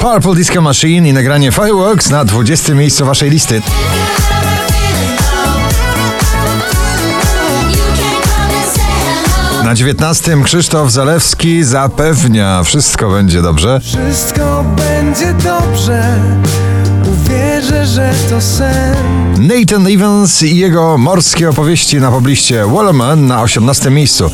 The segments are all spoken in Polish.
Purple Disco Machine i nagranie Fireworks na 20 miejscu waszej listy. Na 19 Krzysztof Zalewski zapewnia, wszystko będzie dobrze. Wszystko będzie dobrze. Uwierzę, że to sen. Nathan Evans i jego morskie opowieści na pobliście Wallerman na 18 miejscu.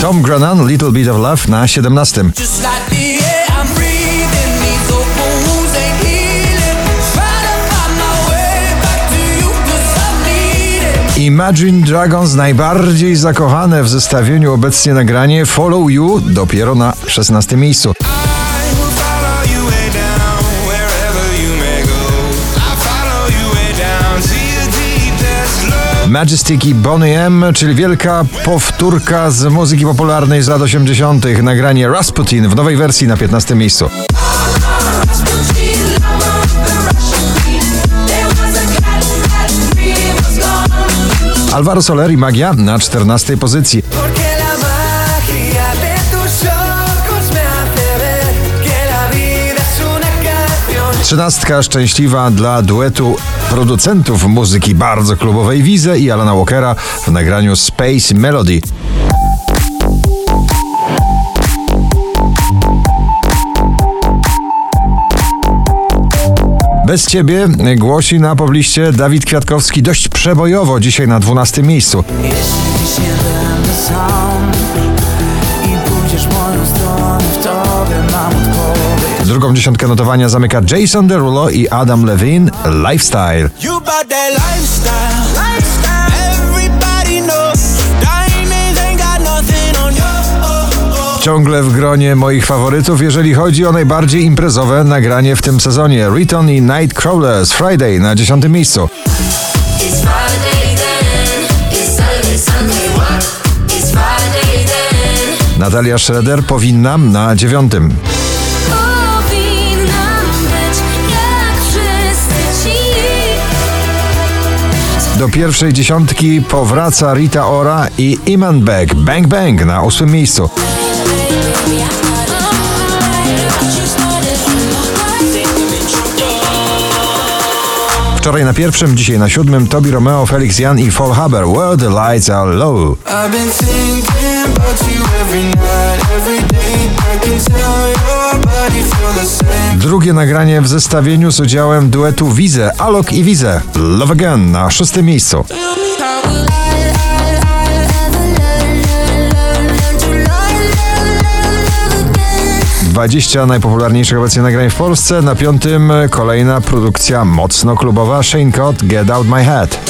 Tom Grennan, Little Bit of Love na 17. Just like the air I'm breathing, these open wounds ain't healing. Trying to find my way back to you 'cause I need it. Imagine Dragons najbardziej zakochane w zestawieniu obecnie nagranie Follow You dopiero na 16 miejscu. Majestic i Bonnie M, czyli wielka powtórka z muzyki popularnej z lat 80. Nagranie Rasputin w nowej wersji na 15 miejscu. Alvaro Soler i Magia na 14 pozycji. Trzynastka szczęśliwa dla duetu producentów muzyki bardzo klubowej Wize i Alana Walkera w nagraniu Space Melody. Bez ciebie głosi na pobliście Dawid Kwiatkowski dość przebojowo dzisiaj na 12 miejscu. Drugą dziesiątkę notowania zamyka Jason Derulo i Adam Levine Lifestyle. Ciągle w gronie moich faworytów, jeżeli chodzi o najbardziej imprezowe nagranie w tym sezonie. Riton i Nightcrawlers Friday na 10 miejscu. Natalia Schroeder powinna na 9. Do pierwszej dziesiątki powraca Rita Ora i Iman Beck Bang Bang na 8 miejscu. Wczoraj na pierwszym, dzisiaj na siódmym Tobi Romeo, Felix Jan i Fall Haber Where the Lights Are Low. Drugie nagranie w zestawieniu z udziałem duetu Wize, Alok i Wize. Love Again na szóstym miejscu. 20 najpopularniejszych obecnie nagrań w Polsce. Na piątym kolejna produkcja mocno klubowa Shane Cott Get Out My Head.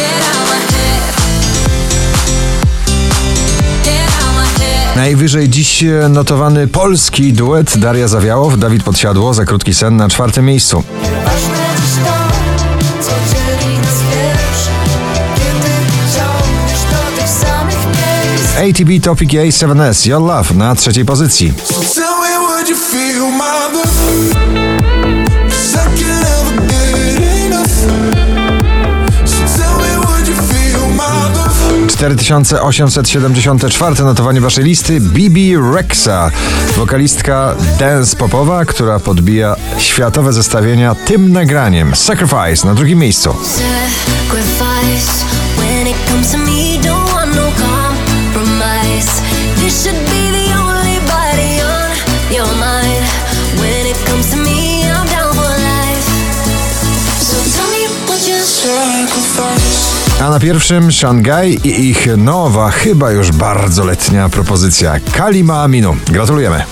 Najwyżej dziś notowany polski duet Daria Zawiałow, Dawid Podsiadło za krótki sen na czwartym miejscu. ATB Topic A 7S Your Love na trzeciej pozycji. So tell me, would you feel my love? 'Cause I can never get enough. So tell me, would you feel my love? 4874 notowanie waszej listy Bibi Rexa, wokalistka dance popowa, która podbija światowe zestawienia tym nagraniem Sacrifice na drugim miejscu. Sacrifice A na pierwszym Shanghai i ich nowa, chyba już bardzo letnia propozycja Kalima Aminu. Gratulujemy.